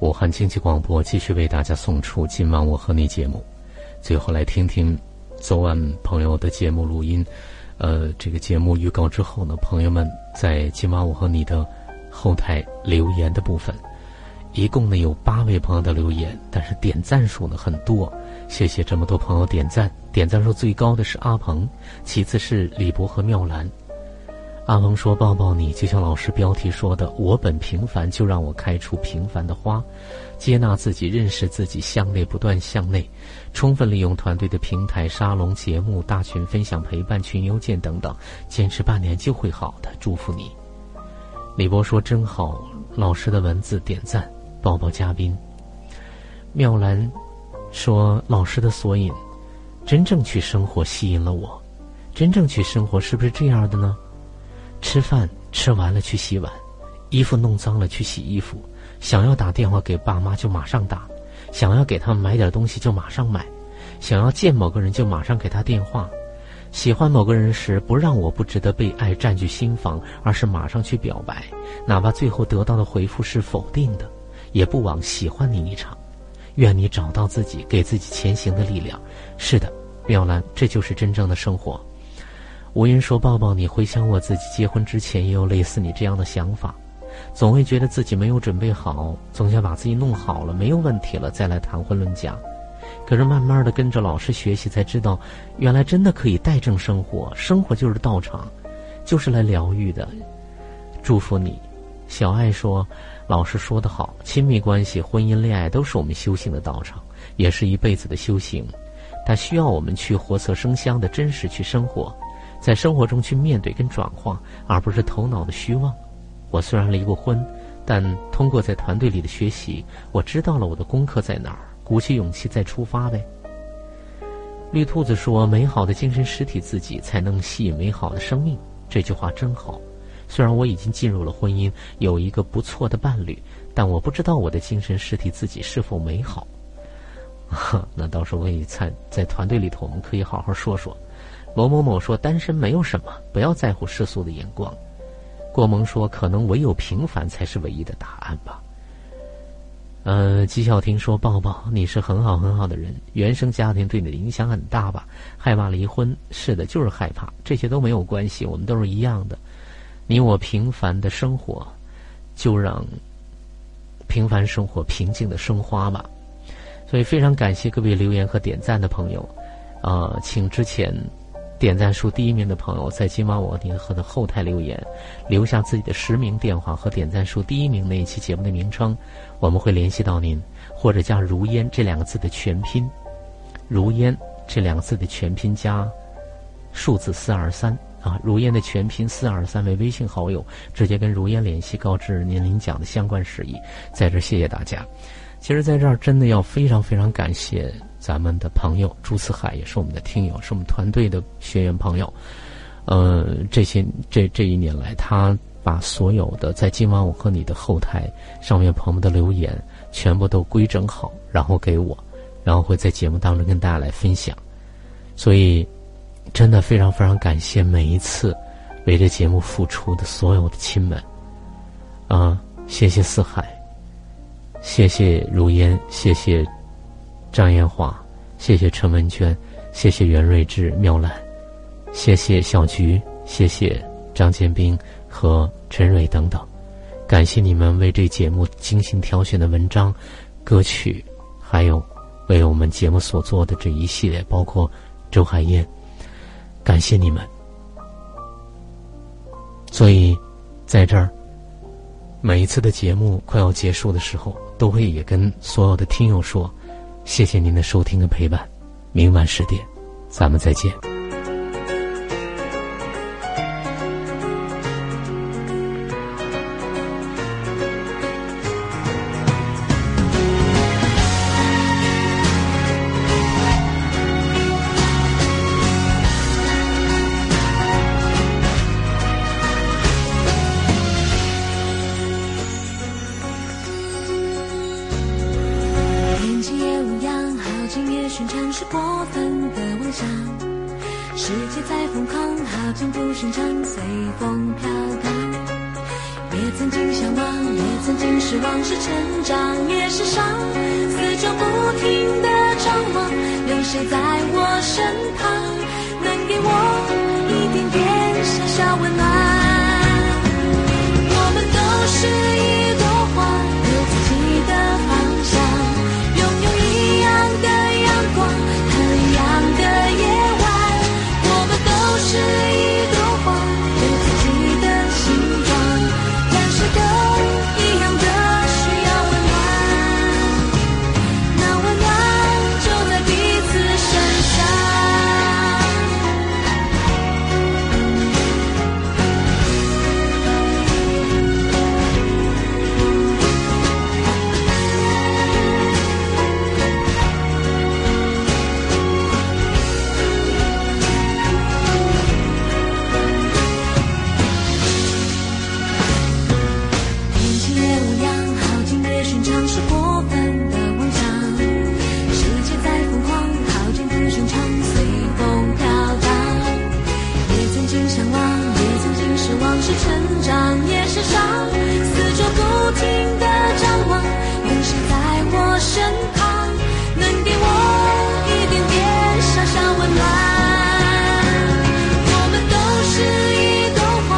武汉经济广播继续为大家送出今晚我和你节目。最后来听听昨晚朋友的节目录音。呃，这个节目预告之后呢，朋友们在今晚我和你的后台留言的部分，一共呢有八位朋友的留言，但是点赞数呢很多。谢谢这么多朋友点赞，点赞数最高的是阿鹏，其次是李博和妙兰。阿鹏说：“抱抱你，就像老师标题说的，我本平凡，就让我开出平凡的花，接纳自己，认识自己，向内不断向内，充分利用团队的平台、沙龙、节目、大群分享、陪伴、群邮件等等，坚持半年就会好的。祝福你。”李博说：“真好，老师的文字点赞，抱抱嘉宾。”妙兰说：“老师的索引，真正去生活吸引了我，真正去生活是不是这样的呢？”吃饭吃完了去洗碗，衣服弄脏了去洗衣服，想要打电话给爸妈就马上打，想要给他们买点东西就马上买，想要见某个人就马上给他电话，喜欢某个人时不让我不值得被爱占据心房，而是马上去表白，哪怕最后得到的回复是否定的，也不枉喜欢你一场。愿你找到自己，给自己前行的力量。是的，妙兰，这就是真正的生活。吴云说：“抱抱你，回想我自己结婚之前也有类似你这样的想法，总会觉得自己没有准备好，总想把自己弄好了，没有问题了再来谈婚论嫁。可是慢慢的跟着老师学习，才知道原来真的可以带正生活，生活就是道场，就是来疗愈的。祝福你。”小爱说：“老师说得好，亲密关系、婚姻、恋爱都是我们修行的道场，也是一辈子的修行，它需要我们去活色生香的真实去生活。”在生活中去面对跟转化，而不是头脑的虚妄。我虽然离过婚，但通过在团队里的学习，我知道了我的功课在哪儿，鼓起勇气再出发呗。绿兔子说：“美好的精神实体自己才能吸引美好的生命。”这句话真好。虽然我已经进入了婚姻，有一个不错的伴侣，但我不知道我的精神实体自己是否美好。那到时候我也在在团队里头，我们可以好好说说。某某某说：“单身没有什么，不要在乎世俗的眼光。”郭萌说：“可能唯有平凡才是唯一的答案吧。”呃，纪晓婷说：“抱抱，你是很好很好的人，原生家庭对你的影响很大吧？害怕离婚？是的，就是害怕。这些都没有关系，我们都是一样的。你我平凡的生活，就让平凡生活平静的生花吧。所以非常感谢各位留言和点赞的朋友，啊，请之前。”点赞数第一名的朋友，在今晚我和的后台留言，留下自己的实名电话和点赞数第一名那一期节目的名称，我们会联系到您，或者加“如烟”这两个字的全拼，“如烟”这两个字的全拼加数字四二三啊，“如烟”的全拼四二三为微信好友，直接跟如烟联系，告知您您讲的相关事宜。在这谢谢大家。其实，在这儿真的要非常非常感谢。咱们的朋友朱四海也是我们的听友，是我们团队的学员朋友。呃，这些这这一年来，他把所有的在今晚我和你的后台上面朋友们的留言全部都规整好，然后给我，然后会在节目当中跟大家来分享。所以，真的非常非常感谢每一次为这节目付出的所有的亲们。啊，谢谢四海，谢谢如烟，谢谢。张艳华，谢谢陈文娟，谢谢袁瑞智、妙兰，谢谢小菊，谢谢张建斌和陈蕊等等，感谢你们为这节目精心挑选的文章、歌曲，还有为我们节目所做的这一系列，包括周海燕，感谢你们。所以，在这儿，每一次的节目快要结束的时候，都会也跟所有的听友说。谢谢您的收听和陪伴，明晚十点，咱们再见。是过分的妄想世界再疯狂，好景不寻常，随风飘荡。也曾经向往，也曾经失望，是成长，也是伤。四周不停的张望，有谁在我身旁，